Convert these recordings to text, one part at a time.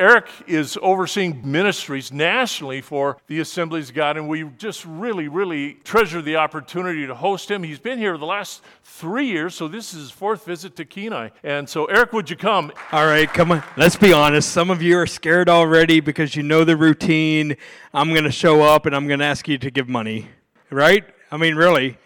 Eric is overseeing ministries nationally for the Assemblies of God, and we just really, really treasure the opportunity to host him. He's been here the last three years, so this is his fourth visit to Kenai. And so, Eric, would you come? All right, come on. Let's be honest. Some of you are scared already because you know the routine. I'm going to show up and I'm going to ask you to give money, right? I mean, really.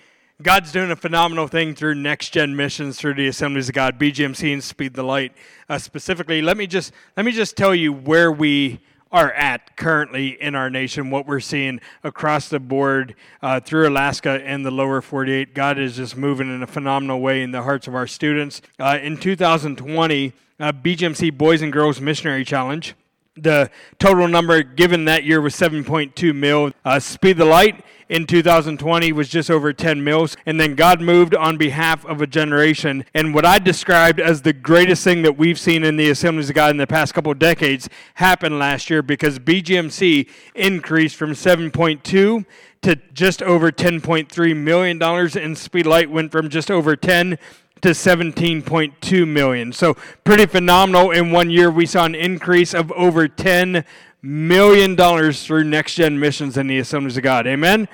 God's doing a phenomenal thing through next gen missions through the Assemblies of God, BGMC and Speed the Light. Uh, specifically, let me just let me just tell you where we are at currently in our nation, what we're seeing across the board uh, through Alaska and the lower 48. God is just moving in a phenomenal way in the hearts of our students. Uh, in 2020, uh, BGMC Boys and Girls Missionary Challenge. The total number given that year was 7.2 mil. Uh, Speed the Light in 2020 was just over 10 mils. And then God moved on behalf of a generation. And what I described as the greatest thing that we've seen in the Assemblies of God in the past couple of decades happened last year because BGMC increased from 7.2 to just over 10.3 million dollars and Speed Light went from just over 10 to 17.2 million. So pretty phenomenal. In one year, we saw an increase of over 10 million dollars through next gen missions in the Assemblies of God. Amen.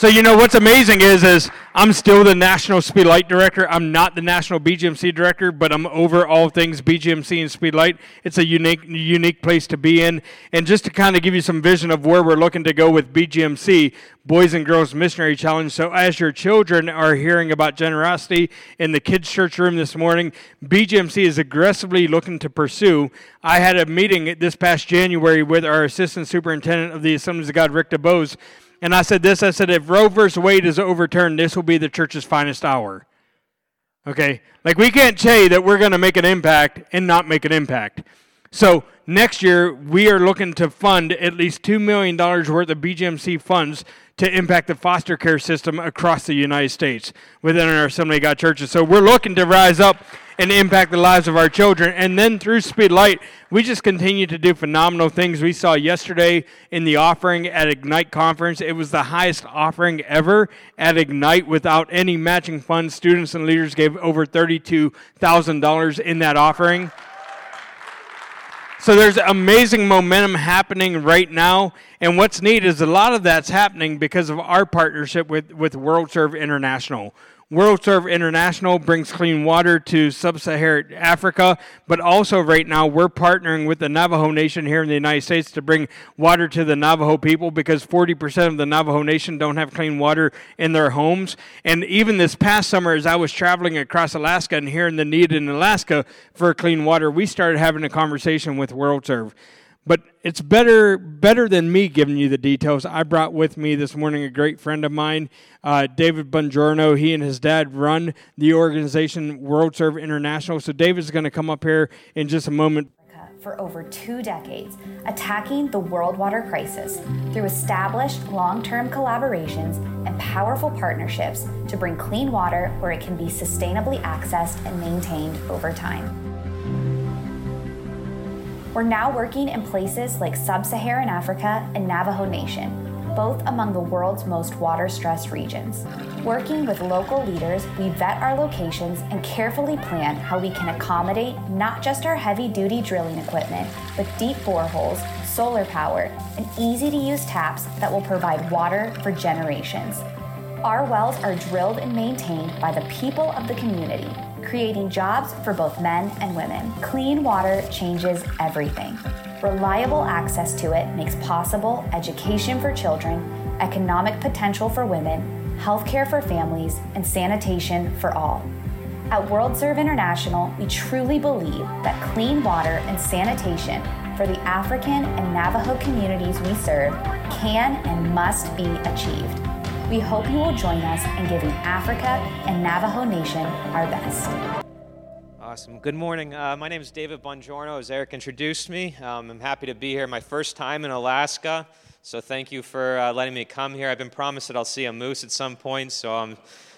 So you know what's amazing is is I'm still the national speed light director. I'm not the national BGMC director, but I'm over all things BGMC and speed light. It's a unique unique place to be in. And just to kind of give you some vision of where we're looking to go with BGMC, Boys and Girls Missionary Challenge. So as your children are hearing about generosity in the kids church room this morning, BGMC is aggressively looking to pursue. I had a meeting this past January with our assistant superintendent of the Assemblies of God, Rick DuBose and I said this I said, if Roe versus Wade is overturned, this will be the church's finest hour. Okay? Like, we can't say that we're going to make an impact and not make an impact. So, next year, we are looking to fund at least $2 million worth of BGMC funds to impact the foster care system across the United States within our Assembly of God churches. So, we're looking to rise up and impact the lives of our children. And then through Speed Light, we just continue to do phenomenal things. We saw yesterday in the offering at Ignite Conference, it was the highest offering ever at Ignite without any matching funds. Students and leaders gave over $32,000 in that offering. So there's amazing momentum happening right now. And what's neat is a lot of that's happening because of our partnership with, with WorldServe International. WorldServe International brings clean water to sub Saharan Africa, but also right now we're partnering with the Navajo Nation here in the United States to bring water to the Navajo people because 40% of the Navajo Nation don't have clean water in their homes. And even this past summer, as I was traveling across Alaska and hearing the need in Alaska for clean water, we started having a conversation with WorldServe. But it's better better than me giving you the details. I brought with me this morning a great friend of mine, uh, David Bongiorno. He and his dad run the organization WorldServe International. So David's going to come up here in just a moment for over two decades, attacking the world water crisis through established long term collaborations and powerful partnerships to bring clean water where it can be sustainably accessed and maintained over time. We're now working in places like Sub Saharan Africa and Navajo Nation, both among the world's most water stressed regions. Working with local leaders, we vet our locations and carefully plan how we can accommodate not just our heavy duty drilling equipment, but deep boreholes, solar power, and easy to use taps that will provide water for generations. Our wells are drilled and maintained by the people of the community creating jobs for both men and women. Clean water changes everything. Reliable access to it makes possible education for children, economic potential for women, healthcare for families, and sanitation for all. At WorldServe International, we truly believe that clean water and sanitation for the African and Navajo communities we serve can and must be achieved. We hope you will join us in giving Africa and Navajo Nation our best. Awesome. Good morning. Uh, my name is David Bongiorno, as Eric introduced me. Um, I'm happy to be here, my first time in Alaska. So thank you for uh, letting me come here. I've been promised that I'll see a moose at some point, so I'm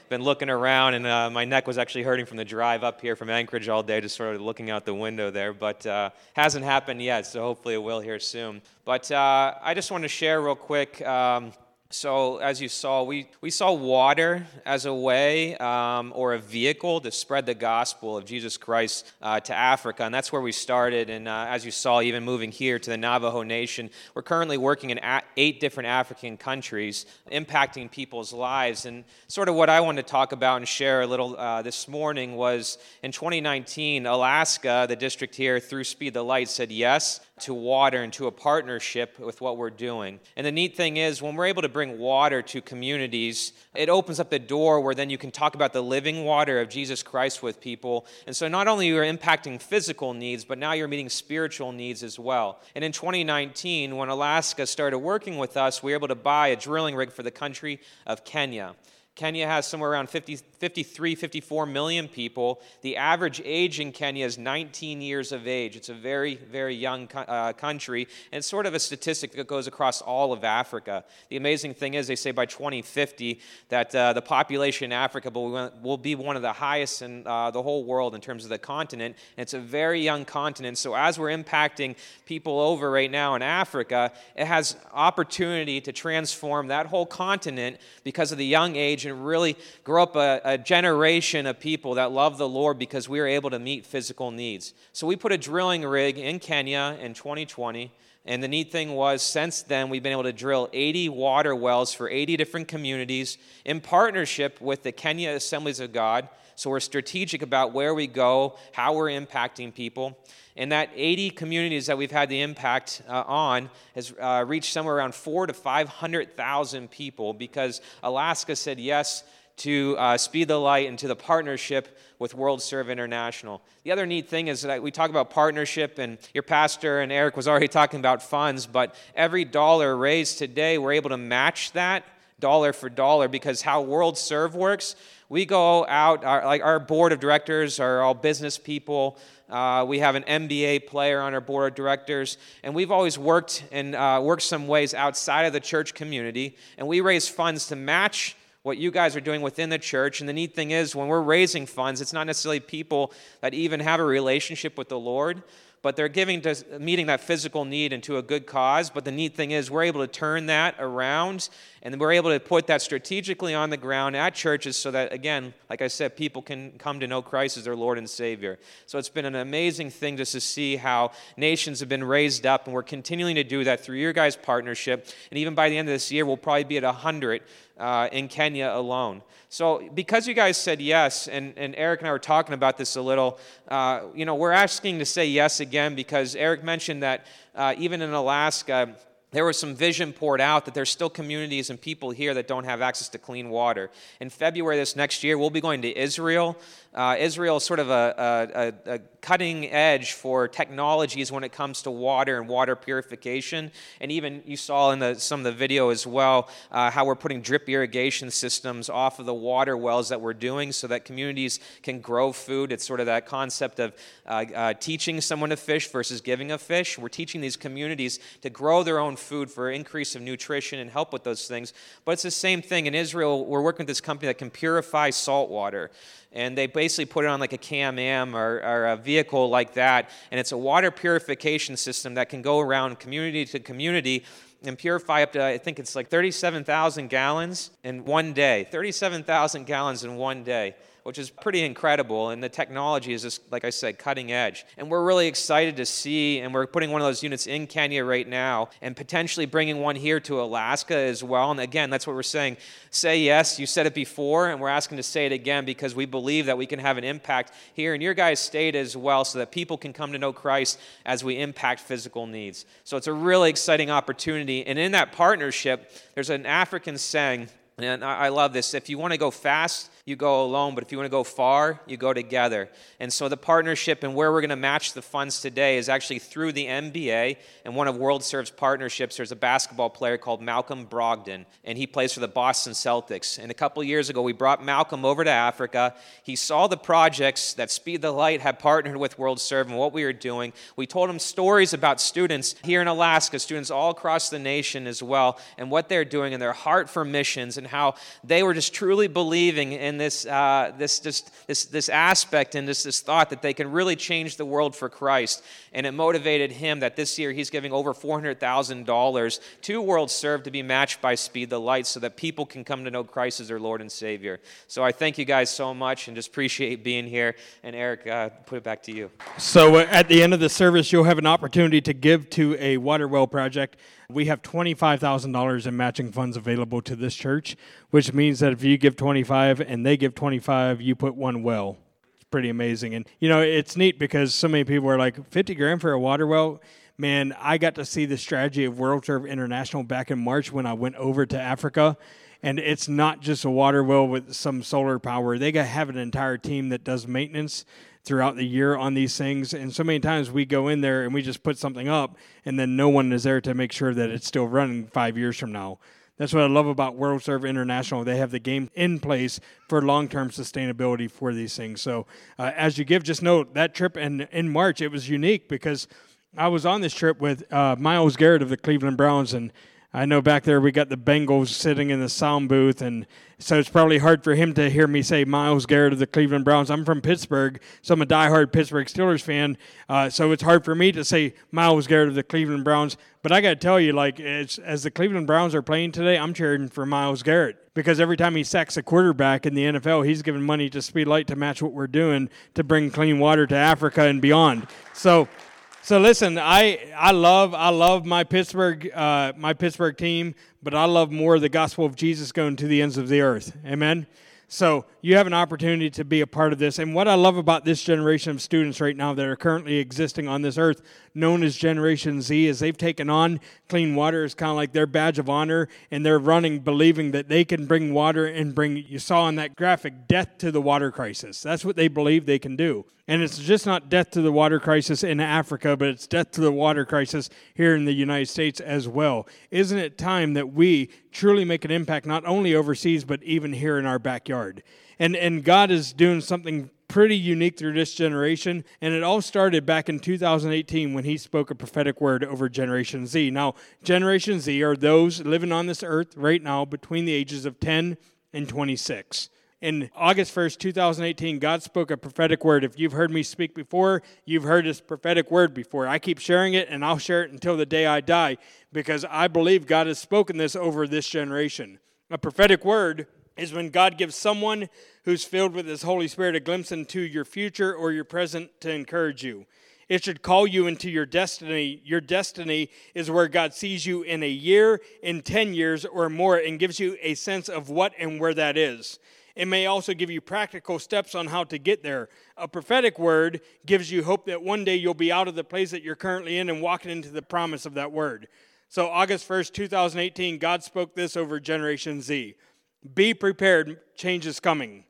been looking around, and uh, my neck was actually hurting from the drive up here from Anchorage all day, just sort of looking out the window there. But uh, hasn't happened yet, so hopefully it will here soon. But uh, I just want to share real quick. Um, So, as you saw, we, we saw water as a way um, or a vehicle to spread the gospel of Jesus Christ uh, to Africa. And that's where we started. And uh, as you saw, even moving here to the Navajo Nation, we're currently working in eight different African countries, impacting people's lives. And sort of what I wanted to talk about and share a little uh, this morning was in 2019, Alaska, the district here, through Speed the Light, said yes to water and to a partnership with what we're doing. And the neat thing is, when we're able to bring water to communities, it opens up the door where then you can talk about the living water of Jesus Christ with people. And so not only you're impacting physical needs, but now you're meeting spiritual needs as well. And in 2019, when Alaska started working with us, we were able to buy a drilling rig for the country of Kenya. Kenya has somewhere around 50, 53, 54 million people. The average age in Kenya is 19 years of age. It's a very, very young uh, country, and it's sort of a statistic that goes across all of Africa. The amazing thing is, they say by 2050 that uh, the population in Africa will, will be one of the highest in uh, the whole world in terms of the continent. And it's a very young continent. So as we're impacting people over right now in Africa, it has opportunity to transform that whole continent because of the young age and really grow up a, a generation of people that love the Lord because we were able to meet physical needs. So we put a drilling rig in Kenya in 2020. And the neat thing was, since then, we've been able to drill 80 water wells for 80 different communities in partnership with the Kenya Assemblies of God. So we're strategic about where we go, how we're impacting people. And that 80 communities that we've had the impact uh, on has uh, reached somewhere around four to 500,000 people because Alaska said yes to uh, Speed the Light and to the partnership with WorldServe International. The other neat thing is that we talk about partnership, and your pastor and Eric was already talking about funds, but every dollar raised today, we're able to match that dollar for dollar because how WorldServe works, we go out, our, like our board of directors are all business people. Uh, we have an NBA player on our board of directors, and we've always worked and uh, worked some ways outside of the church community, and we raise funds to match what you guys are doing within the church. And the neat thing is, when we're raising funds, it's not necessarily people that even have a relationship with the Lord, but they're giving to meeting that physical need into a good cause. But the neat thing is, we're able to turn that around and we're able to put that strategically on the ground at churches so that, again, like I said, people can come to know Christ as their Lord and Savior. So it's been an amazing thing just to see how nations have been raised up, and we're continuing to do that through your guys' partnership. And even by the end of this year, we'll probably be at 100 uh, in Kenya alone. So, because you guys said yes, and, and Eric and I were talking about this a little, uh, you know, we're asking to say yes again because Eric mentioned that uh, even in Alaska, there was some vision poured out that there's still communities and people here that don't have access to clean water. In February this next year, we'll be going to Israel uh, Israel is sort of a, a, a, cutting edge for technologies when it comes to water and water purification. And even you saw in the, some of the video as well uh, how we're putting drip irrigation systems off of the water wells that we're doing so that communities can grow food. It's sort of that concept of uh, uh teaching someone to fish versus giving a fish. We're teaching these communities to grow their own food for increase of nutrition and help with those things. But it's the same thing. In Israel, we're working with this company that can purify salt water and they basically put it on like a Can-Am or, or, a vehicle like that, and it's a water purification system that can go around community to community and purify up to I think it's like 37,000 gallons in one day. 37,000 gallons in one day which is pretty incredible. And the technology is just, like I said, cutting edge. And we're really excited to see, and we're putting one of those units in Kenya right now, and potentially bringing one here to Alaska as well. And again, that's what we're saying. Say yes. You said it before, and we're asking to say it again because we believe that we can have an impact here in your guys' state as well so that people can come to know Christ as we impact physical needs. So it's a really exciting opportunity. And in that partnership, there's an African saying, and I love this if you want to go fast, you go alone, but if you want to go far, you go together. And so the partnership and where we're going to match the funds today is actually through the NBA and one of WorldServe's partnerships. There's a basketball player called Malcolm Brogdon, and he plays for the Boston Celtics. And a couple years ago, we brought Malcolm over to Africa. He saw the projects that Speed the Light had partnered with WorldServe and what we were doing. We told him stories about students here in Alaska, students all across the nation as well, and what they're doing and their heart for missions and how they were just truly believing in and this, uh, this, just, this, this aspect and this, this thought that they can really change the world for Christ. And it motivated him that this year he's giving over $400,000 to WorldServe to be matched by Speed the Light so that people can come to know Christ as their Lord and Savior. So I thank you guys so much and just appreciate being here. And Eric, uh, put it back to you. So uh, at the end of the service, you'll have an opportunity to give to a water well project. We have $25,000 in matching funds available to this church, which means that if you give 25 and they give 25, you put one well. It's pretty amazing. And, you know, it's neat because so many people are like, 50 grand for a water well? Man, I got to see the strategy of WorldServe International back in March when I went over to Africa and it's not just a water well with some solar power. They have an entire team that does maintenance throughout the year on these things. And so many times we go in there and we just put something up, and then no one is there to make sure that it's still running five years from now. That's what I love about WorldServe International. They have the game in place for long term sustainability for these things. So, uh, as you give, just note that trip in, in March, it was unique because I was on this trip with uh, Myles Garrett of the Cleveland Browns, and I know back there we got the Bengals sitting in the sound booth, and so it's probably hard for him to hear me say Myles Garrett of the Cleveland Browns. I'm from Pittsburgh, so I'm a diehard Pittsburgh Steelers fan. Uh, so it's hard for me to say Myles Garrett of the Cleveland Browns. But I got to tell you, like as as the Cleveland Browns are playing today, I'm cheering for Myles Garrett because every time he sacks a quarterback in the NFL, he's giving money to Speedlight to match what we're doing to bring clean water to Africa and beyond. So so listen, I I love I love my Pittsburgh uh, my Pittsburgh team, but I love more the gospel of Jesus going to the ends of the earth. Amen. So you have an opportunity to be a part of this. And what I love about this generation of students right now that are currently existing on this earth, known as Generation Z, is they've taken on clean water as kind of like their badge of honor, and they're running believing that they can bring water and bring, you saw in that graphic, death to the water crisis. That's what they believe they can do. And it's just not death to the water crisis in Africa, but it's death to the water crisis here in the United States as well. Isn't it time that we truly make an impact not only overseas, but even here in our backyard? And, and God is doing something pretty unique through this generation. And it all started back in 2018 when he spoke a prophetic word over Generation Z. Now, Generation Z are those living on this earth right now between the ages of 10 and 26. In August 1st, 2018, God spoke a prophetic word. If you've heard me speak before, you've heard this prophetic word before. I keep sharing it, and I'll share it until the day I die because I believe God has spoken this over this generation. A prophetic word is when God gives someone who's filled with His Holy Spirit a glimpse into your future or your present to encourage you. It should call you into your destiny. Your destiny is where God sees you in a year, in 10 years, or more, and gives you a sense of what and where that is. It may also give you practical steps on how to get there. A prophetic word gives you hope that one day you'll be out of the place that you're currently in and walking into the promise of that word. So, August 1st, 2018, God spoke this over Generation Z. Be prepared, change is coming.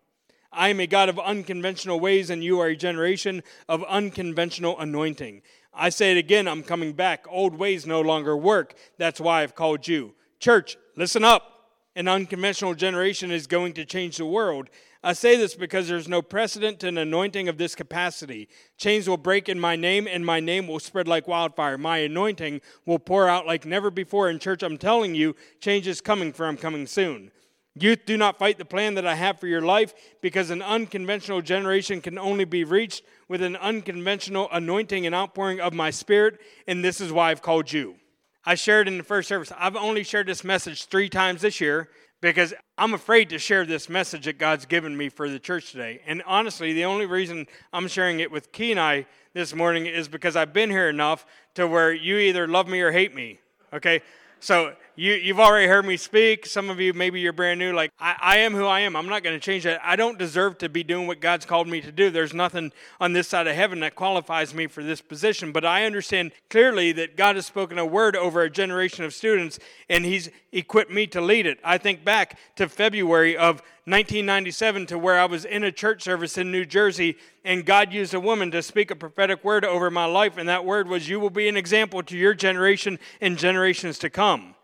I am a God of unconventional ways, and you are a generation of unconventional anointing. I say it again, I'm coming back. Old ways no longer work. That's why I've called you. Church, listen up. An unconventional generation is going to change the world. I say this because there's no precedent to an anointing of this capacity. Chains will break in my name, and my name will spread like wildfire. My anointing will pour out like never before. In church, I'm telling you, change is coming for I'm coming soon. Youth, do not fight the plan that I have for your life because an unconventional generation can only be reached with an unconventional anointing and outpouring of my spirit, and this is why I've called you. I shared in the first service, I've only shared this message three times this year because I'm afraid to share this message that God's given me for the church today. And honestly, the only reason I'm sharing it with Kenai this morning is because I've been here enough to where you either love me or hate me. Okay? So you, you've already heard me speak. Some of you, maybe you're brand new. Like, I, I am who I am. I'm not going to change that. I don't deserve to be doing what God's called me to do. There's nothing on this side of heaven that qualifies me for this position. But I understand clearly that God has spoken a word over a generation of students, and He's equipped me to lead it. I think back to February of 1997 to where I was in a church service in New Jersey, and God used a woman to speak a prophetic word over my life, and that word was, You will be an example to your generation and generations to come.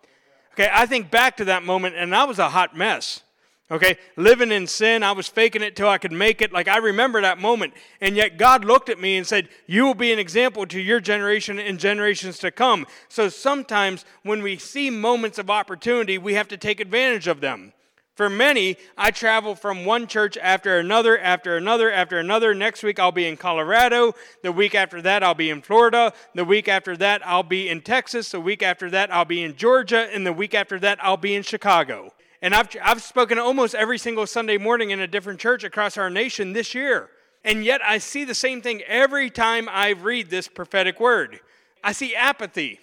Okay, I think back to that moment, and I was a hot mess. Okay, living in sin, I was faking it till I could make it. Like I remember that moment, and yet God looked at me and said, You will be an example to your generation and generations to come. So sometimes when we see moments of opportunity, we have to take advantage of them. For many, I travel from one church after another, after another, after another. Next week, I'll be in Colorado. The week after that, I'll be in Florida. The week after that, I'll be in Texas. The week after that, I'll be in Georgia. And the week after that, I'll be in Chicago. And I've, I've spoken almost every single Sunday morning in a different church across our nation this year. And yet, I see the same thing every time I read this prophetic word. I see apathy.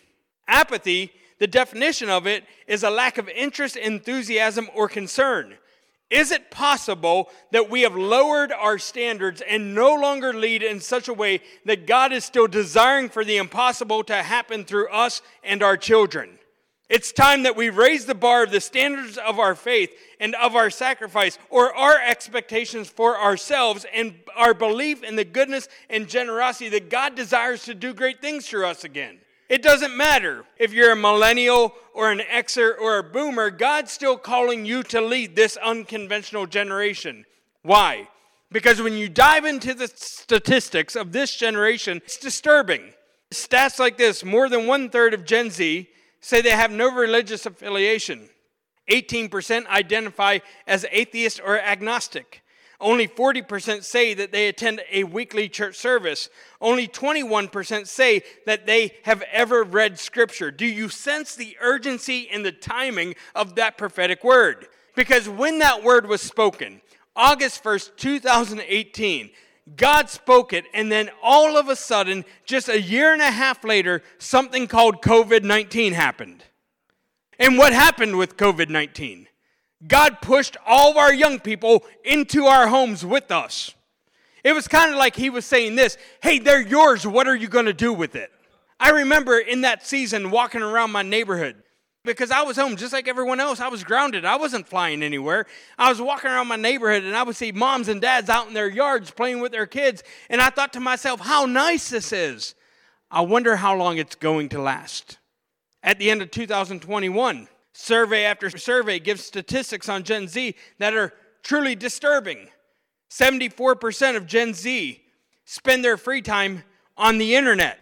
Apathy the definition of it is a lack of interest, enthusiasm, or concern. Is it possible that we have lowered our standards and no longer lead in such a way that God is still desiring for the impossible to happen through us and our children? It's time that we raise the bar of the standards of our faith and of our sacrifice, or our expectations for ourselves and our belief in the goodness and generosity that God desires to do great things through us again. It doesn't matter if you're a millennial or an Xer or a boomer, God's still calling you to lead this unconventional generation. Why? Because when you dive into the statistics of this generation, it's disturbing. Stats like this more than one third of Gen Z say they have no religious affiliation, 18% identify as atheist or agnostic. Only 40% say that they attend a weekly church service. Only 21% say that they have ever read scripture. Do you sense the urgency and the timing of that prophetic word? Because when that word was spoken, August 1st, 2018, God spoke it, and then all of a sudden, just a year and a half later, something called COVID 19 happened. And what happened with COVID 19? God pushed all of our young people into our homes with us. It was kind of like he was saying this hey, they're yours. What are you going to do with it? I remember in that season walking around my neighborhood because I was home just like everyone else. I was grounded. I wasn't flying anywhere. I was walking around my neighborhood and I would see moms and dads out in their yards playing with their kids. And I thought to myself, how nice this is. I wonder how long it's going to last. At the end of 2021, Survey after survey gives statistics on Gen Z that are truly disturbing. 74% of Gen Z spend their free time on the internet,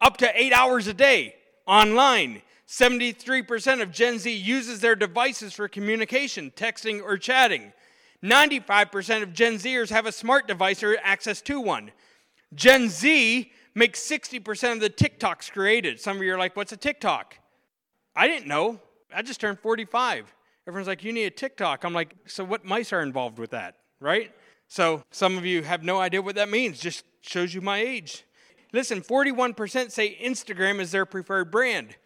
up to eight hours a day online. 73% of Gen Z uses their devices for communication, texting, or chatting. 95% of Gen Zers have a smart device or access to one. Gen Z makes 60% of the TikToks created. Some of you are like, what's a TikTok? I didn't know. I just turned 45. Everyone's like, you need a TikTok. I'm like, so what mice are involved with that, right? So some of you have no idea what that means, just shows you my age. Listen, 41% say Instagram is their preferred brand.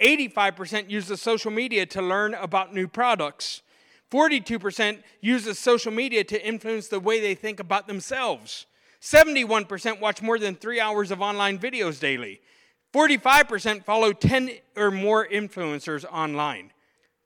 85% use the social media to learn about new products. 42% uses social media to influence the way they think about themselves. 71% watch more than three hours of online videos daily. 45% follow 10 or more influencers online.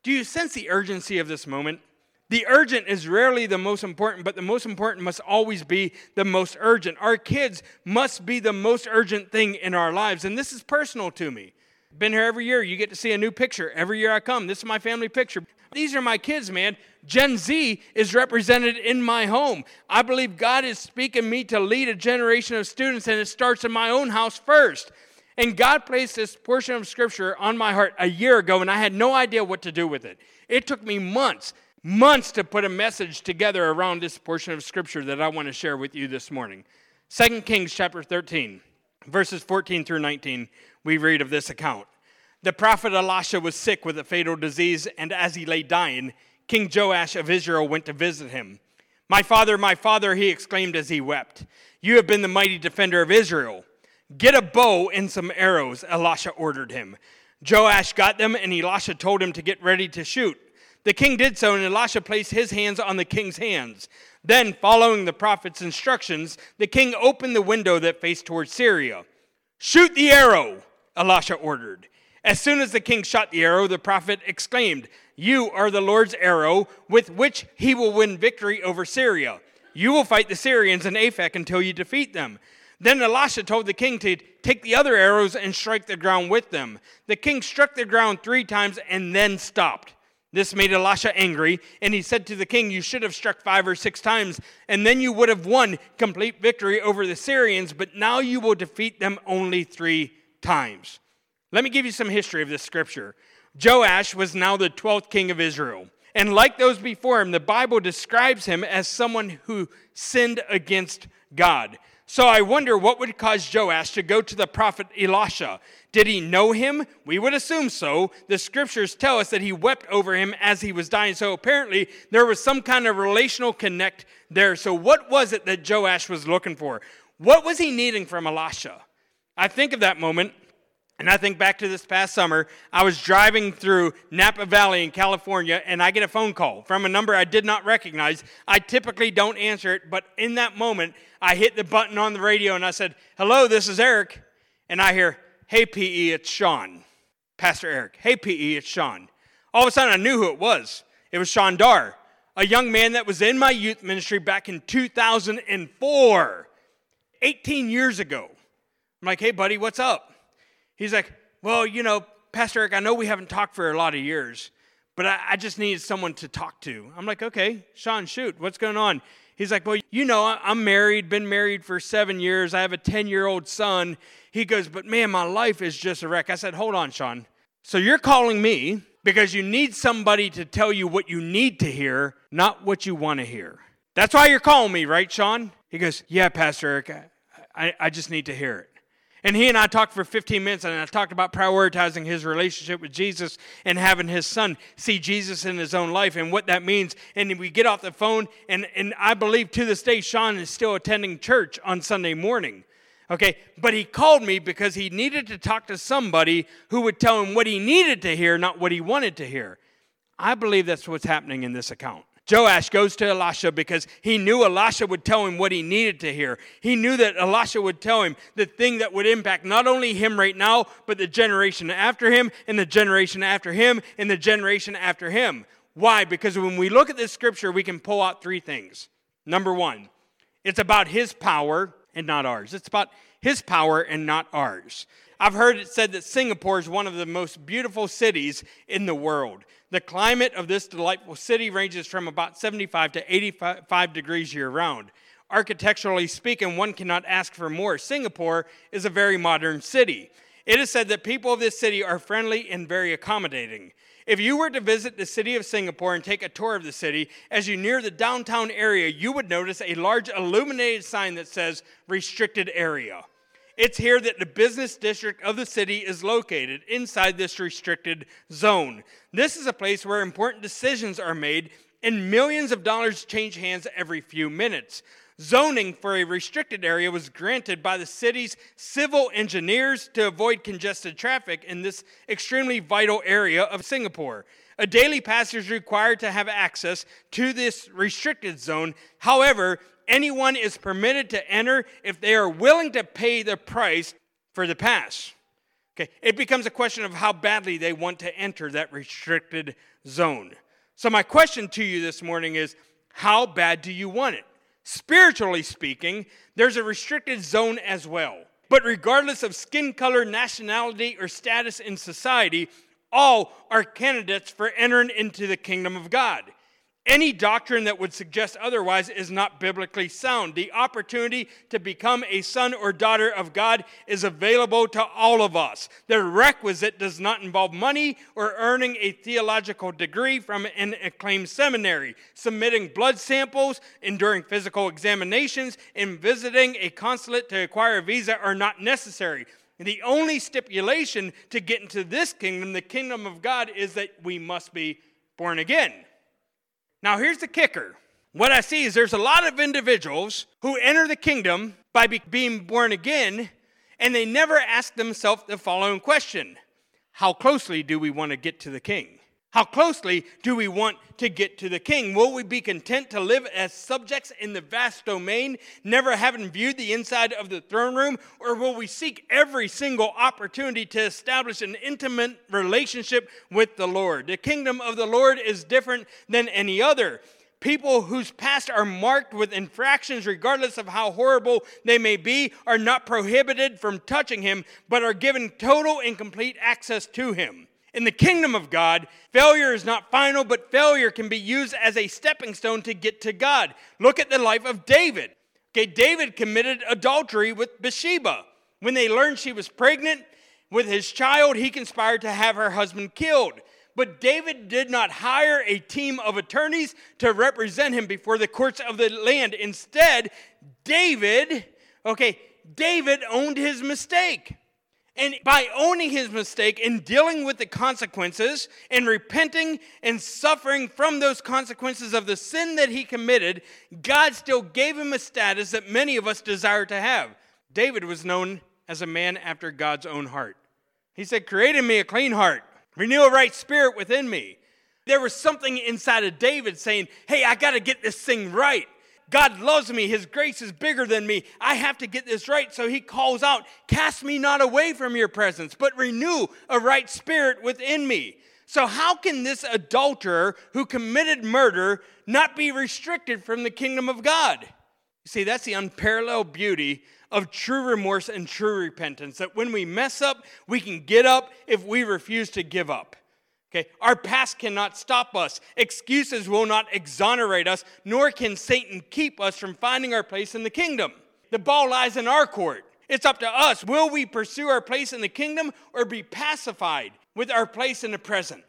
Do you sense the urgency of this moment? The urgent is rarely the most important, but the most important must always be the most urgent. Our kids must be the most urgent thing in our lives. And this is personal to me. Been here every year. You get to see a new picture. Every year I come. This is my family picture. These are my kids, man. Gen Z is represented in my home. I believe God is speaking me to lead a generation of students, and it starts in my own house first. And God placed this portion of scripture on my heart a year ago, and I had no idea what to do with it. It took me months, months to put a message together around this portion of scripture that I want to share with you this morning. 2 Kings chapter 13, verses 14 through 19, we read of this account. The prophet Elisha was sick with a fatal disease, and as he lay dying, King Joash of Israel went to visit him. My father, my father, he exclaimed as he wept, You have been the mighty defender of Israel. Get a bow and some arrows, Elisha ordered him. Joash got them, and Elisha told him to get ready to shoot. The king did so, and Elisha placed his hands on the king's hands. Then, following the prophet's instructions, the king opened the window that faced toward Syria. Shoot the arrow, Elisha ordered. As soon as the king shot the arrow, the prophet exclaimed, You are the Lord's arrow, with which he will win victory over Syria. You will fight the Syrians in Aphek until you defeat them. Then Elisha told the king to take the other arrows and strike the ground with them. The king struck the ground three times and then stopped. This made Elisha angry, and he said to the king, You should have struck five or six times, and then you would have won complete victory over the Syrians, but now you will defeat them only three times. Let me give you some history of this scripture. Joash was now the 12th king of Israel. And like those before him, the Bible describes him as someone who sinned against God. So I wonder what would cause Joash to go to the prophet Elisha. Did he know him? We would assume so. The scriptures tell us that he wept over him as he was dying. So apparently there was some kind of relational connect there. So what was it that Joash was looking for? What was he needing from Elisha? I think of that moment and I think back to this past summer, I was driving through Napa Valley in California, and I get a phone call from a number I did not recognize. I typically don't answer it, but in that moment, I hit the button on the radio and I said, Hello, this is Eric. And I hear, Hey, PE, it's Sean. Pastor Eric. Hey, PE, it's Sean. All of a sudden, I knew who it was. It was Sean Dar, a young man that was in my youth ministry back in 2004, 18 years ago. I'm like, Hey, buddy, what's up? He's like, Well, you know, Pastor Eric, I know we haven't talked for a lot of years, but I, I just needed someone to talk to. I'm like, Okay, Sean, shoot, what's going on? He's like, Well, you know, I'm married, been married for seven years. I have a 10 year old son. He goes, But man, my life is just a wreck. I said, Hold on, Sean. So you're calling me because you need somebody to tell you what you need to hear, not what you want to hear. That's why you're calling me, right, Sean? He goes, Yeah, Pastor Eric, I, I just need to hear it. And he and I talked for 15 minutes, and I talked about prioritizing his relationship with Jesus and having his son see Jesus in his own life and what that means. And we get off the phone, and, and I believe to this day, Sean is still attending church on Sunday morning. Okay, but he called me because he needed to talk to somebody who would tell him what he needed to hear, not what he wanted to hear. I believe that's what's happening in this account. Joash goes to Elisha because he knew Elisha would tell him what he needed to hear. He knew that Elisha would tell him the thing that would impact not only him right now, but the generation after him, and the generation after him, and the generation after him. Why? Because when we look at this scripture, we can pull out three things. Number one, it's about his power and not ours. It's about his power and not ours. I've heard it said that Singapore is one of the most beautiful cities in the world. The climate of this delightful city ranges from about 75 to 85 degrees year round. Architecturally speaking, one cannot ask for more. Singapore is a very modern city. It is said that people of this city are friendly and very accommodating. If you were to visit the city of Singapore and take a tour of the city, as you near the downtown area, you would notice a large illuminated sign that says restricted area. It's here that the business district of the city is located inside this restricted zone. This is a place where important decisions are made and millions of dollars change hands every few minutes. Zoning for a restricted area was granted by the city's civil engineers to avoid congested traffic in this extremely vital area of Singapore. A daily pass is required to have access to this restricted zone. However, anyone is permitted to enter if they are willing to pay the price for the pass. Okay, it becomes a question of how badly they want to enter that restricted zone. So, my question to you this morning is how bad do you want it? Spiritually speaking, there's a restricted zone as well. But regardless of skin color, nationality, or status in society, all are candidates for entering into the kingdom of God. Any doctrine that would suggest otherwise is not biblically sound. The opportunity to become a son or daughter of God is available to all of us. The requisite does not involve money or earning a theological degree from an acclaimed seminary. Submitting blood samples, enduring physical examinations, and visiting a consulate to acquire a visa are not necessary. The only stipulation to get into this kingdom, the kingdom of God, is that we must be born again. Now, here's the kicker. What I see is there's a lot of individuals who enter the kingdom by be- being born again, and they never ask themselves the following question How closely do we want to get to the king? How closely do we want to get to the king? Will we be content to live as subjects in the vast domain, never having viewed the inside of the throne room? Or will we seek every single opportunity to establish an intimate relationship with the Lord? The kingdom of the Lord is different than any other. People whose past are marked with infractions, regardless of how horrible they may be, are not prohibited from touching him, but are given total and complete access to him. In the kingdom of God, failure is not final, but failure can be used as a stepping stone to get to God. Look at the life of David. Okay, David committed adultery with Bathsheba. When they learned she was pregnant with his child, he conspired to have her husband killed. But David did not hire a team of attorneys to represent him before the courts of the land. Instead, David, okay, David owned his mistake. And by owning his mistake and dealing with the consequences and repenting and suffering from those consequences of the sin that he committed, God still gave him a status that many of us desire to have. David was known as a man after God's own heart. He said, Create in me a clean heart, renew a right spirit within me. There was something inside of David saying, Hey, I got to get this thing right. God loves me. His grace is bigger than me. I have to get this right. So he calls out, Cast me not away from your presence, but renew a right spirit within me. So, how can this adulterer who committed murder not be restricted from the kingdom of God? You see, that's the unparalleled beauty of true remorse and true repentance. That when we mess up, we can get up if we refuse to give up. Okay, our past cannot stop us. Excuses will not exonerate us, nor can Satan keep us from finding our place in the kingdom. The ball lies in our court. It's up to us. Will we pursue our place in the kingdom or be pacified with our place in the present?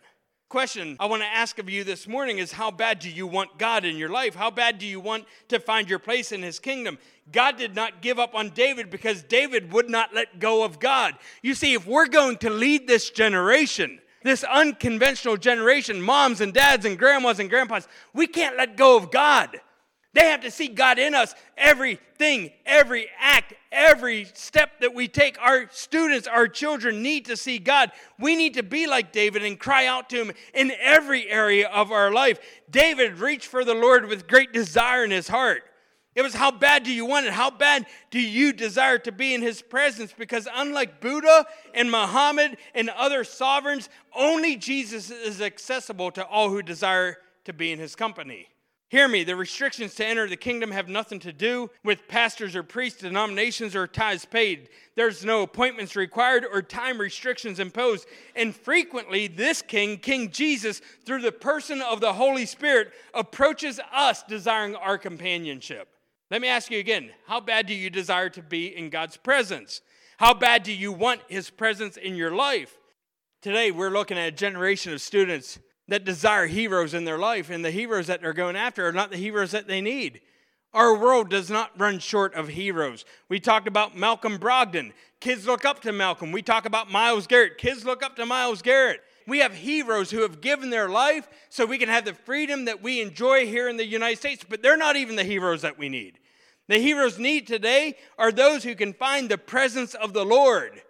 Question I want to ask of you this morning is how bad do you want God in your life? How bad do you want to find your place in his kingdom? God did not give up on David because David would not let go of God. You see, if we're going to lead this generation, this unconventional generation, moms and dads and grandmas and grandpas, we can't let go of God. They have to see God in us. Everything, every act, every step that we take, our students, our children need to see God. We need to be like David and cry out to Him in every area of our life. David reached for the Lord with great desire in his heart. It was how bad do you want it? How bad do you desire to be in his presence? Because unlike Buddha and Muhammad and other sovereigns, only Jesus is accessible to all who desire to be in his company. Hear me, the restrictions to enter the kingdom have nothing to do with pastors or priests, denominations, or tithes paid. There's no appointments required or time restrictions imposed. And frequently, this king, King Jesus, through the person of the Holy Spirit, approaches us desiring our companionship. Let me ask you again how bad do you desire to be in God's presence? How bad do you want His presence in your life? Today, we're looking at a generation of students that desire heroes in their life, and the heroes that they're going after are not the heroes that they need. Our world does not run short of heroes. We talked about Malcolm Brogdon. Kids look up to Malcolm. We talk about Myles Garrett. Kids look up to Myles Garrett. We have heroes who have given their life so we can have the freedom that we enjoy here in the United States, but they're not even the heroes that we need. The heroes need today are those who can find the presence of the Lord.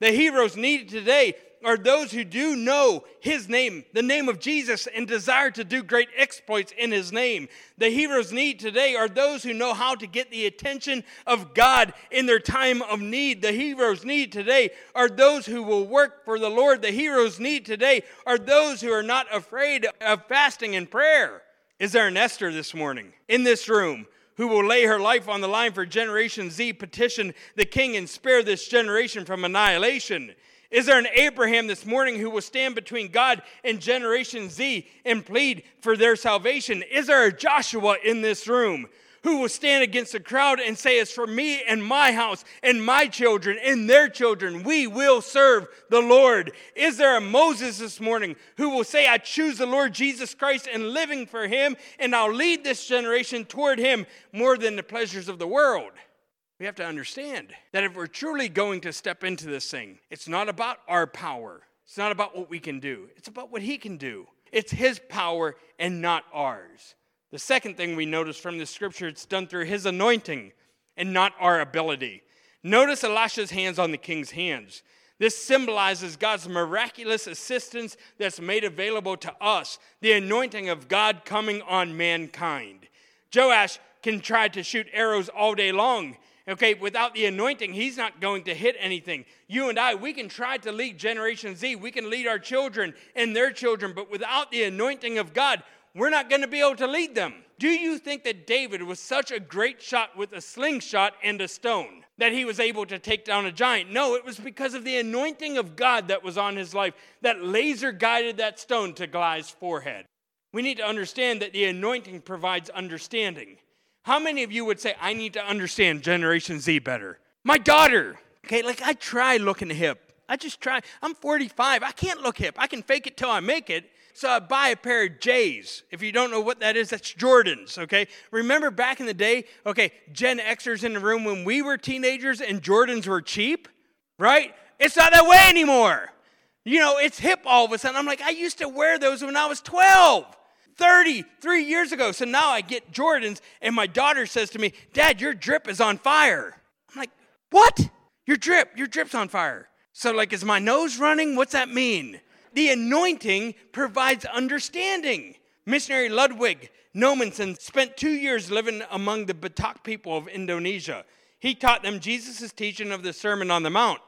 The heroes need today are those who do know his name, the name of Jesus, and desire to do great exploits in his name. The heroes need today are those who know how to get the attention of God in their time of need. The heroes need today are those who will work for the Lord. The heroes need today are those who are not afraid of fasting and prayer. Is there an Esther this morning in this room who will lay her life on the line for Generation Z, petition the king and spare this generation from annihilation? Is there an Abraham this morning who will stand between God and Generation Z and plead for their salvation? Is there a Joshua in this room who will stand against the crowd and say, It's for me and my house and my children and their children, we will serve the Lord. Is there a Moses this morning who will say, I choose the Lord Jesus Christ and living for him, and I'll lead this generation toward him more than the pleasures of the world? We have to understand that if we're truly going to step into this thing, it's not about our power. It's not about what we can do. It's about what he can do. It's his power and not ours. The second thing we notice from the scripture, it's done through his anointing and not our ability. Notice Elisha's hands on the king's hands. This symbolizes God's miraculous assistance that's made available to us, the anointing of God coming on mankind. Joash can try to shoot arrows all day long. Okay, without the anointing, he's not going to hit anything. You and I, we can try to lead Generation Z, we can lead our children and their children, but without the anointing of God, we're not going to be able to lead them. Do you think that David was such a great shot with a slingshot and a stone that he was able to take down a giant? No, it was because of the anointing of God that was on his life that laser guided that stone to Goliath's forehead. We need to understand that the anointing provides understanding. How many of you would say, I need to understand Generation Z better? My daughter, okay, like I try looking hip. I just try. I'm 45. I can't look hip. I can fake it till I make it. So I buy a pair of J's. If you don't know what that is, that's Jordans, okay? Remember back in the day, okay, Gen Xers in the room when we were teenagers and Jordans were cheap, right? It's not that way anymore. You know, it's hip all of a sudden. I'm like, I used to wear those when I was 12. 33 years ago. So now I get Jordans, and my daughter says to me, Dad, your drip is on fire. I'm like, What? Your drip, your drip's on fire. So, like, is my nose running? What's that mean? The anointing provides understanding. Missionary Ludwig Nommensen spent two years living among the Batak people of Indonesia. He taught them Jesus' teaching of the Sermon on the Mount.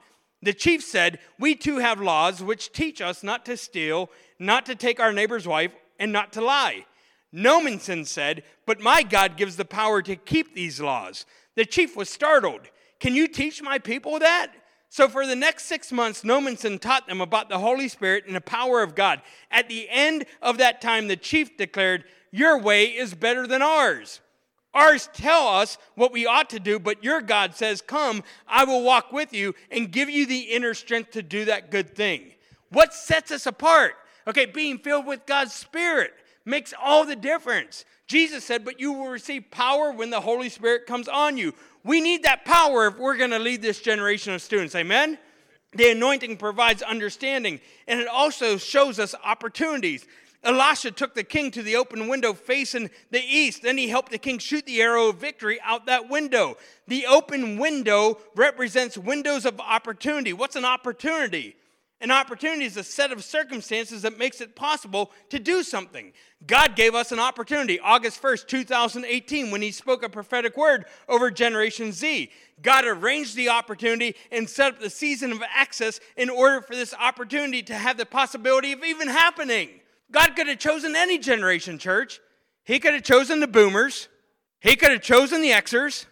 The chief said, We too have laws which teach us not to steal, not to take our neighbor's wife, and not to lie. Nommensen said, But my God gives the power to keep these laws. The chief was startled. Can you teach my people that? So, for the next six months, Nommensen taught them about the Holy Spirit and the power of God. At the end of that time, the chief declared, Your way is better than ours. Ours tell us what we ought to do, but your God says, Come, I will walk with you and give you the inner strength to do that good thing. What sets us apart? Okay, being filled with God's Spirit makes all the difference. Jesus said, But you will receive power when the Holy Spirit comes on you. We need that power if we're going to lead this generation of students. Amen? The anointing provides understanding, and it also shows us opportunities. Elisha took the king to the open window facing the east. Then he helped the king shoot the arrow of victory out that window. The open window represents windows of opportunity. What's an opportunity? An opportunity is a set of circumstances that makes it possible to do something. God gave us an opportunity August 1st, 2018, when He spoke a prophetic word over Generation Z. God arranged the opportunity and set up the season of access in order for this opportunity to have the possibility of even happening. God could have chosen any generation, church. He could have chosen the boomers, He could have chosen the Xers,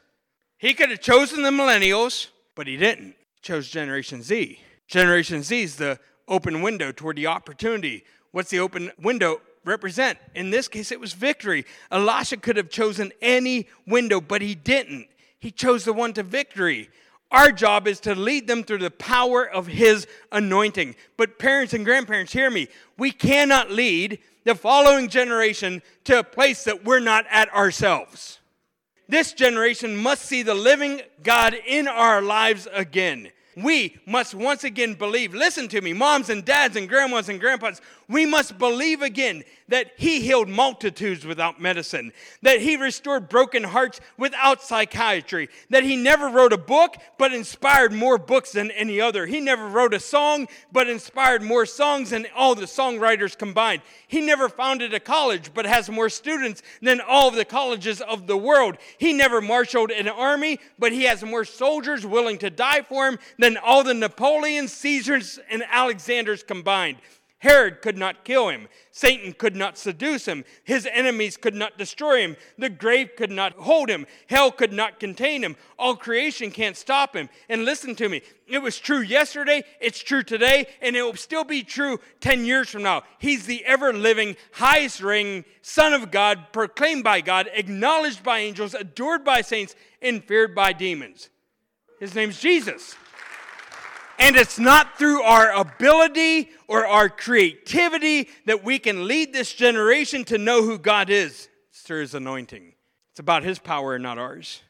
He could have chosen the millennials, but He didn't. He chose Generation Z. Generation Z is the open window toward the opportunity. What's the open window represent? In this case, it was victory. Elisha could have chosen any window, but he didn't. He chose the one to victory. Our job is to lead them through the power of His anointing. But parents and grandparents, hear me. We cannot lead the following generation to a place that we're not at ourselves. This generation must see the living God in our lives again we must once again believe. Listen to me, moms and dads and grandmas and grandpas. We must believe again that He healed multitudes without medicine, that He restored broken hearts without psychiatry, that He never wrote a book but inspired more books than any other. He never wrote a song but inspired more songs than all the songwriters combined. He never founded a college but has more students than all of the colleges of the world. He never marshaled an army but He has more soldiers willing to die for Him than all the Napoleons, Caesars, and Alexanders combined. Herod could not kill him. Satan could not seduce him. His enemies could not destroy him. The grave could not hold him. Hell could not contain him. All creation can't stop him. And listen to me it was true yesterday, it's true today, and it will still be true 10 years from now. He's the ever living, highest ranking Son of God, proclaimed by God, acknowledged by angels, adored by saints, and feared by demons. His name's Jesus. And it's not through our ability or our creativity that we can lead this generation to know who God is. It's through His anointing. It's about His power and not ours.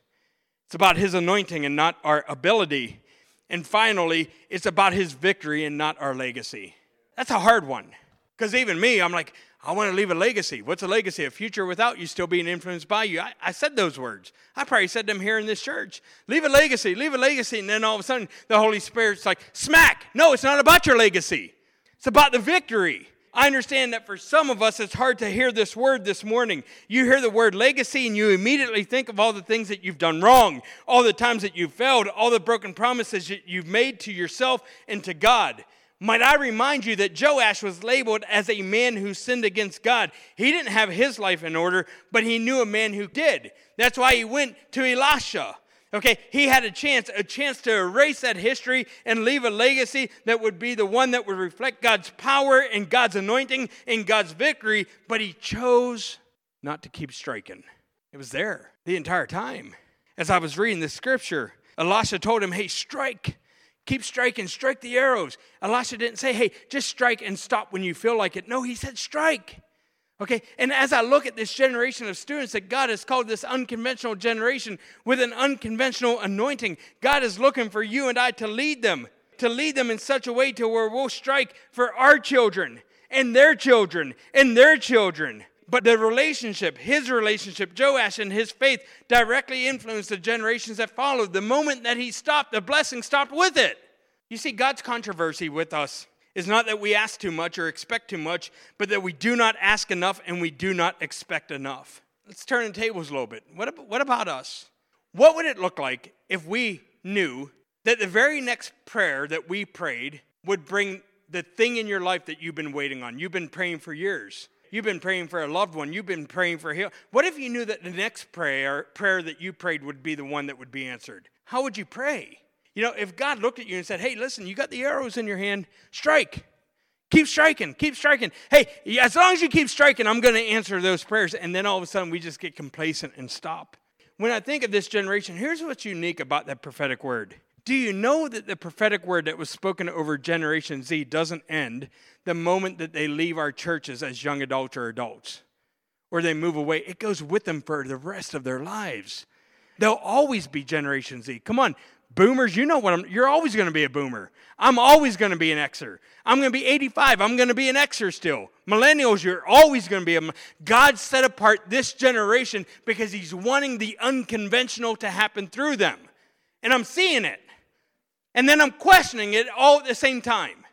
It's about His anointing and not our ability. And finally, it's about His victory and not our legacy. That's a hard one. Because even me, I'm like, I want to leave a legacy. What's a legacy? A future without you still being influenced by you. I, I, said those words. I probably said them here in this church. Leave a legacy, leave a legacy. And then all of a sudden, the Holy Spirit's like, smack. No, it's not about your legacy, it's about the victory. I understand that for some of us, it's hard to hear this word this morning. You hear the word legacy and you immediately think of all the things that you've done wrong, all the times that you've failed, all the broken promises that you've made to yourself and to God. Might I remind you that Joash was labeled as a man who sinned against God? He didn't have his life in order, but he knew a man who did. That's why he went to Elisha. Okay, he had a chance, a chance to erase that history and leave a legacy that would be the one that would reflect God's power and God's anointing and God's victory, but he chose not to keep striking. It was there the entire time. As I was reading the scripture, Elisha told him, Hey, strike Keep striking, strike the arrows. Elisha didn't say, hey, just strike and stop when you feel like it. No, he said, strike. Okay, and as I look at this generation of students that God has called this unconventional generation with an unconventional anointing, God is looking for you and I to lead them, to lead them in such a way to where we'll strike for our children and their children and their children. But the relationship, his relationship, Joash and his faith directly influenced the generations that followed. The moment that he stopped, the blessing stopped with it. You see, God's controversy with us is not that we ask too much or expect too much, but that we do not ask enough and we do not expect enough. Let's turn the tables a little bit. What, about, what about us? What would it look like if we knew that the very next prayer that we prayed would bring the thing in your life that you've been waiting on? You've been praying for years. You've been praying for a loved one. You've been praying for heal. What if you knew that the next prayer, prayer that you prayed would be the one that would be answered? How would you pray? You know, if God looked at you and said, hey, listen, you got the arrows in your hand, strike. Keep striking, keep striking. Hey, as long as you keep striking, I'm going to answer those prayers. And then all of a sudden, we just get complacent and stop. When I think of this generation, here's what's unique about that prophetic word. Do you know that the prophetic word that was spoken over Generation Z doesn't end the moment that they leave our churches as young adults or adults, or they move away? It goes with them for the rest of their lives. They'll always be Generation Z. Come on, Boomers, you know what I'm, you're always going to be a boomer. I'm always going to be an Xer. I'm going to be 85. I'm going to be an Xer still. Millennials, you're always going to be a. God set apart this generation because He's wanting the unconventional to happen through them. And I'm seeing it. And then I'm questioning it all at the same time.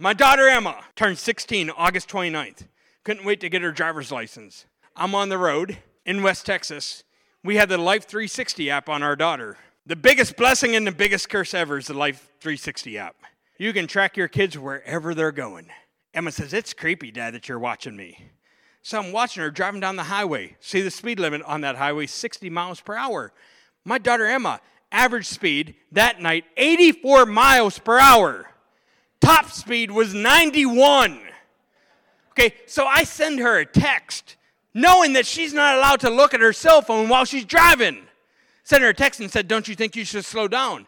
My daughter Emma turned 16 August 29th. Couldn't wait to get her driver's license. I'm on the road in West Texas. We had the Life 360 app on our daughter. The biggest blessing and the biggest curse ever is the Life 360 app. You can track your kids wherever they're going. Emma says, It's creepy, Dad, that you're watching me. So I'm watching her driving down the highway. See the speed limit on that highway 60 miles per hour. My daughter Emma, average speed that night 84 miles per hour. Top speed was 91. Okay, so I send her a text knowing that she's not allowed to look at her cell phone while she's driving sent her a text and said, Don't you think you should slow down?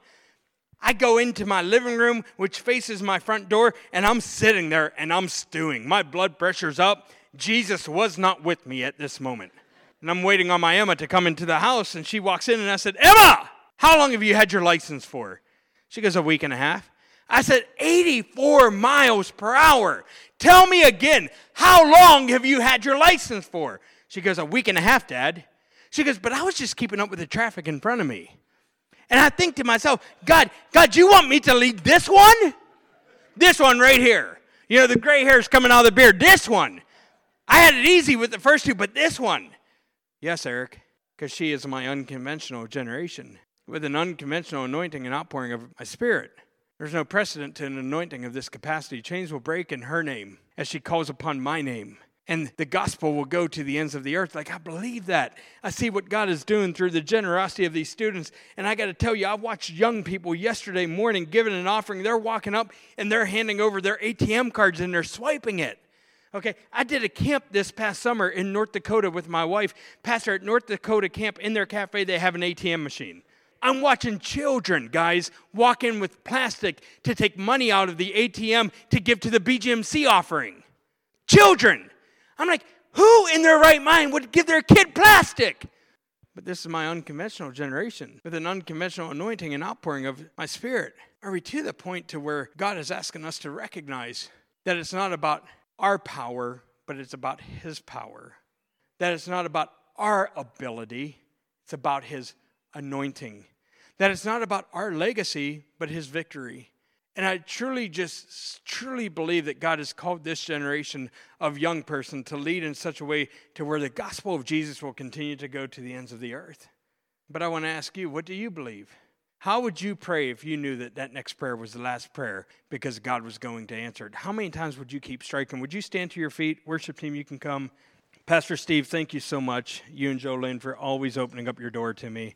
I go into my living room, which faces my front door, and I'm sitting there and I'm stewing. My blood pressure's up. Jesus was not with me at this moment. And I'm waiting on my Emma to come into the house, and she walks in, and I said, Emma, how long have you had your license for? She goes, A week and a half. I said, 84 miles per hour. Tell me again, how long have you had your license for? She goes, A week and a half, Dad. She goes, But I was just keeping up with the traffic in front of me. And I think to myself, God, God, you want me to lead this one? This one right here. You know, the gray hair's coming out of the beard. This one. I had it easy with the first two, but this one. Yes, Eric, because she is my unconventional generation with an unconventional anointing and outpouring of my spirit. There's no precedent to an anointing of this capacity. Chains will break in her name as she calls upon my name and the gospel will go to the ends of the earth. Like, I believe that. I see what God is doing through the generosity of these students. And I got to tell you, I watched young people yesterday morning giving an offering. They're walking up and they're handing over their ATM cards and they're swiping it. Okay, I did a camp this past summer in North Dakota with my wife. Pastor at North Dakota camp, in their cafe, they have an ATM machine. I'm watching children, guys, walk in with plastic to take money out of the ATM to give to the BGMC offering. Children. I'm like, who in their right mind would give their kid plastic? But this is my unconventional generation with an unconventional anointing and outpouring of my spirit. Are we to the point to where God is asking us to recognize that it's not about our power, but it's about His power? That it's not about our ability, it's about His anointing. That it's not about our legacy, but His victory. And I truly just truly believe that God has called this generation of young person to lead in such a way to where the gospel of Jesus will continue to go to the ends of the earth. But I want to ask you, what do you believe? How would you pray if you knew that that next prayer was the last prayer because God was going to answer it? How many times would you keep striking? Would you stand to your feet? Worship team, you can come. Pastor Steve, thank you so much, you and Jolene, for always opening up your door to me.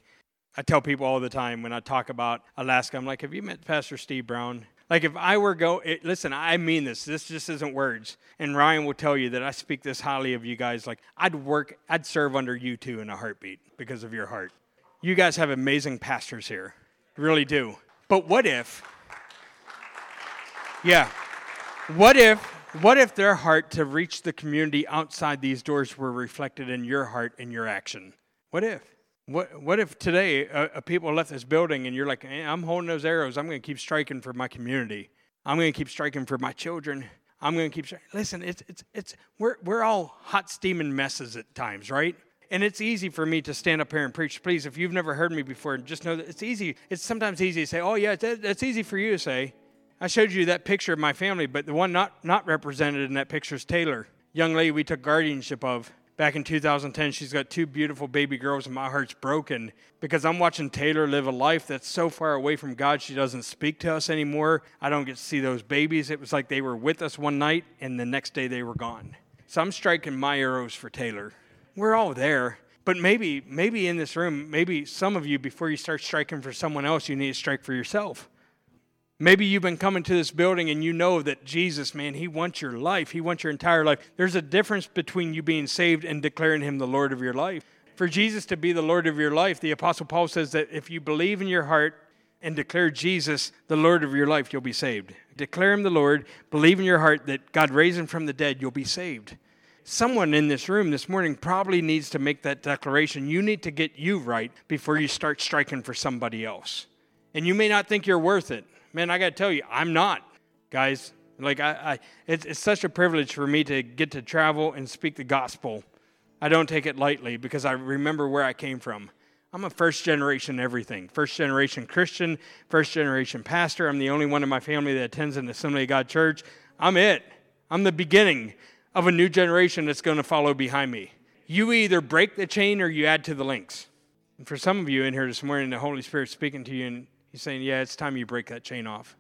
I tell people all the time when I talk about Alaska, I'm like, have you met Pastor Steve Brown? Like if I were go, it, listen, I mean this. This just isn't words. And Ryan will tell you that I speak this highly of you guys. Like I'd work, I'd serve under you two in a heartbeat because of your heart. You guys have amazing pastors here, really do. But what if, Yeah. What if what if their heart to reach the community outside these doors were reflected in your heart and your action? What if? What, what if today uh, people left this building and you're like, hey, I'm holding those arrows. I'm going to keep striking for my community. I'm going to keep striking for my children. I'm going to keep striking. Listen, it's, it's, it's, we're, we're all hot steaming messes at times, right? And it's easy for me to stand up here and preach. Please, if you've never heard me before, just know that it's easy. It's sometimes easy to say, oh, yeah, that's easy for you to say. I showed you that picture of my family, but the one not, not represented in that picture is Taylor, young lady we took guardianship of. Back in 2010, she's got two beautiful baby girls, and my heart's broken because I'm watching Taylor live a life that's so far away from God, she doesn't speak to us anymore. I don't get to see those babies. It was like they were with us one night, and the next day they were gone. So I'm striking my arrows for Taylor. We're all there. But maybe, maybe in this room, maybe some of you, before you start striking for someone else, you need to strike for yourself. Maybe you've been coming to this building and you know that Jesus, man, He wants your life. He wants your entire life. There's a difference between you being saved and declaring Him the Lord of your life. For Jesus to be the Lord of your life, the Apostle Paul says that if you believe in your heart and declare Jesus the Lord of your life, you'll be saved. Declare Him the Lord, believe in your heart that God raised Him from the dead, you'll be saved someone in this room this morning probably needs to make that declaration. You need to get you right before you start striking for somebody else. And you may not think you're worth it. Man, I got to tell you, I'm not, guys. Like, I, I it's, it's such a privilege for me to get to travel and speak the gospel. I don't take it lightly because I remember where I came from. I'm a first generation everything. First generation Christian, first generation pastor. I'm the only one in my family that attends an Assembly of God church. I'm it. I'm the beginning of a new generation that's going to follow behind me. You either break the chain or you add to the links. And for some of you in here this morning, the Holy Spirit's speaking to you and He's saying, Yeah, it's time you break that chain off.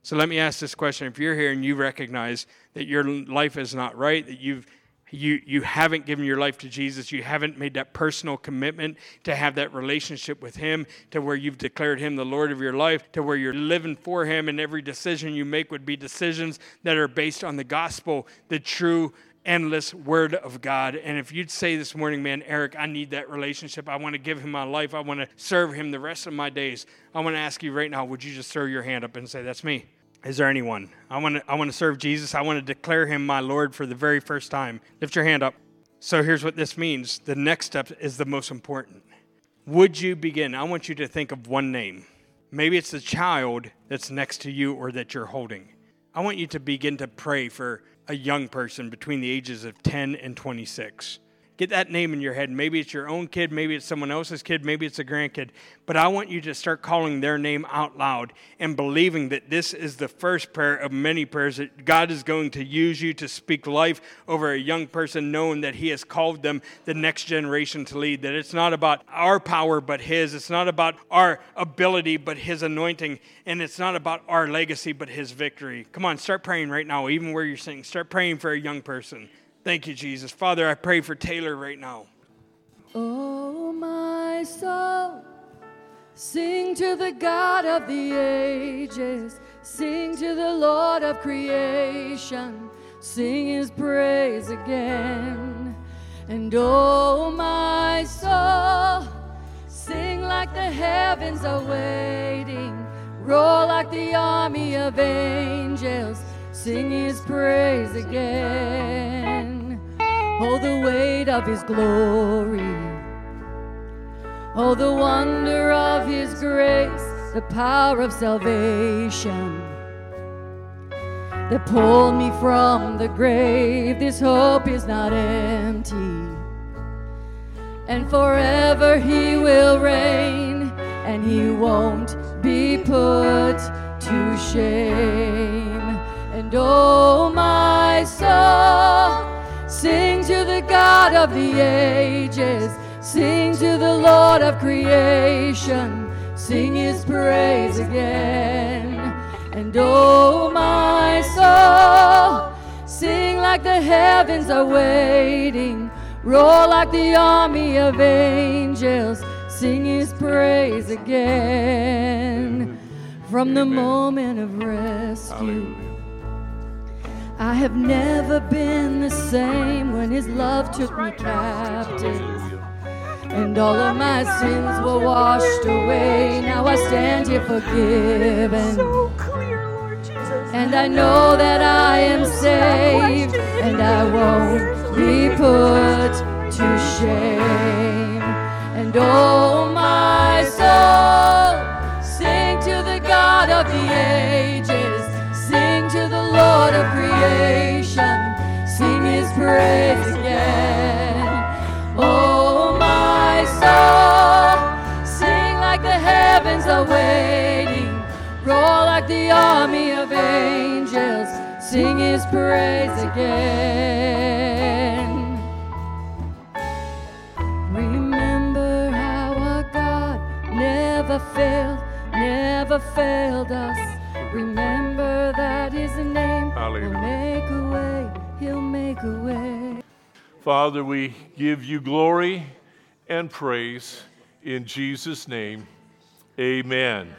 So let me ask this question. If you're here and you recognize that your life is not right, that you've you, you haven't given your life to Jesus, you haven't made that personal commitment to have that relationship with Him, to where you've declared Him the Lord of your life, to where you're living for Him, and every decision you make would be decisions that are based on the gospel, the true endless word of God. And if you'd say this morning, man, Eric, I need that relationship. I want to give him my life. I want to serve him the rest of my days. I want to ask you right now, would you just throw your hand up and say, That's me? Is there anyone? I want to, I want to serve Jesus. I want to declare him my Lord for the very first time. Lift your hand up. So here's what this means the next step is the most important. Would you begin? I want you to think of one name. Maybe it's the child that's next to you or that you're holding. I want you to begin to pray for a young person between the ages of 10 and 26. Get that name in your head. Maybe it's your own kid, maybe it's someone else's kid, maybe it's a grandkid. But I want you to start calling their name out loud and believing that this is the first prayer of many prayers that God is going to use you to speak life over a young person, knowing that He has called them the next generation to lead. That it's not about our power, but His. It's not about our ability, but His anointing. And it's not about our legacy, but His victory. Come on, start praying right now, even where you're sitting. Start praying for a young person. Thank you, Jesus. Father, I pray for Taylor right now. Oh, my soul, sing to the God of the ages, sing to the Lord of creation, sing his praise again. And oh, my soul, sing like the heavens are waiting, roar like the army of angels sing his praise again. Oh, the weight of his glory. Oh, the wonder of his grace, the power of salvation that pulled me from the grave. This hope is not empty. And forever he will reign, and he won't be put to shame. And oh, my soul, sing to the God of the ages, sing to the Lord of creation, sing his praise again. And oh, my soul, sing like the heavens are waiting, roar like the army of angels, sing his praise again. From the moment of rescue. Hallelujah I have never been the same when his love took me captive. And all of my sins were washed away. Now I stand here forgiven. So clear, Lord Jesus. and I know that I am saved, and I won't be put to shame. And oh, my soul, Oh, sing like the heavens awaiting, roll like the army of angels, sing his praise again. Remember how our God never failed, never failed us. Remember that his name Hallelujah. will make a way, he'll make a way. Father, we give you glory and praise in Jesus' name. Amen.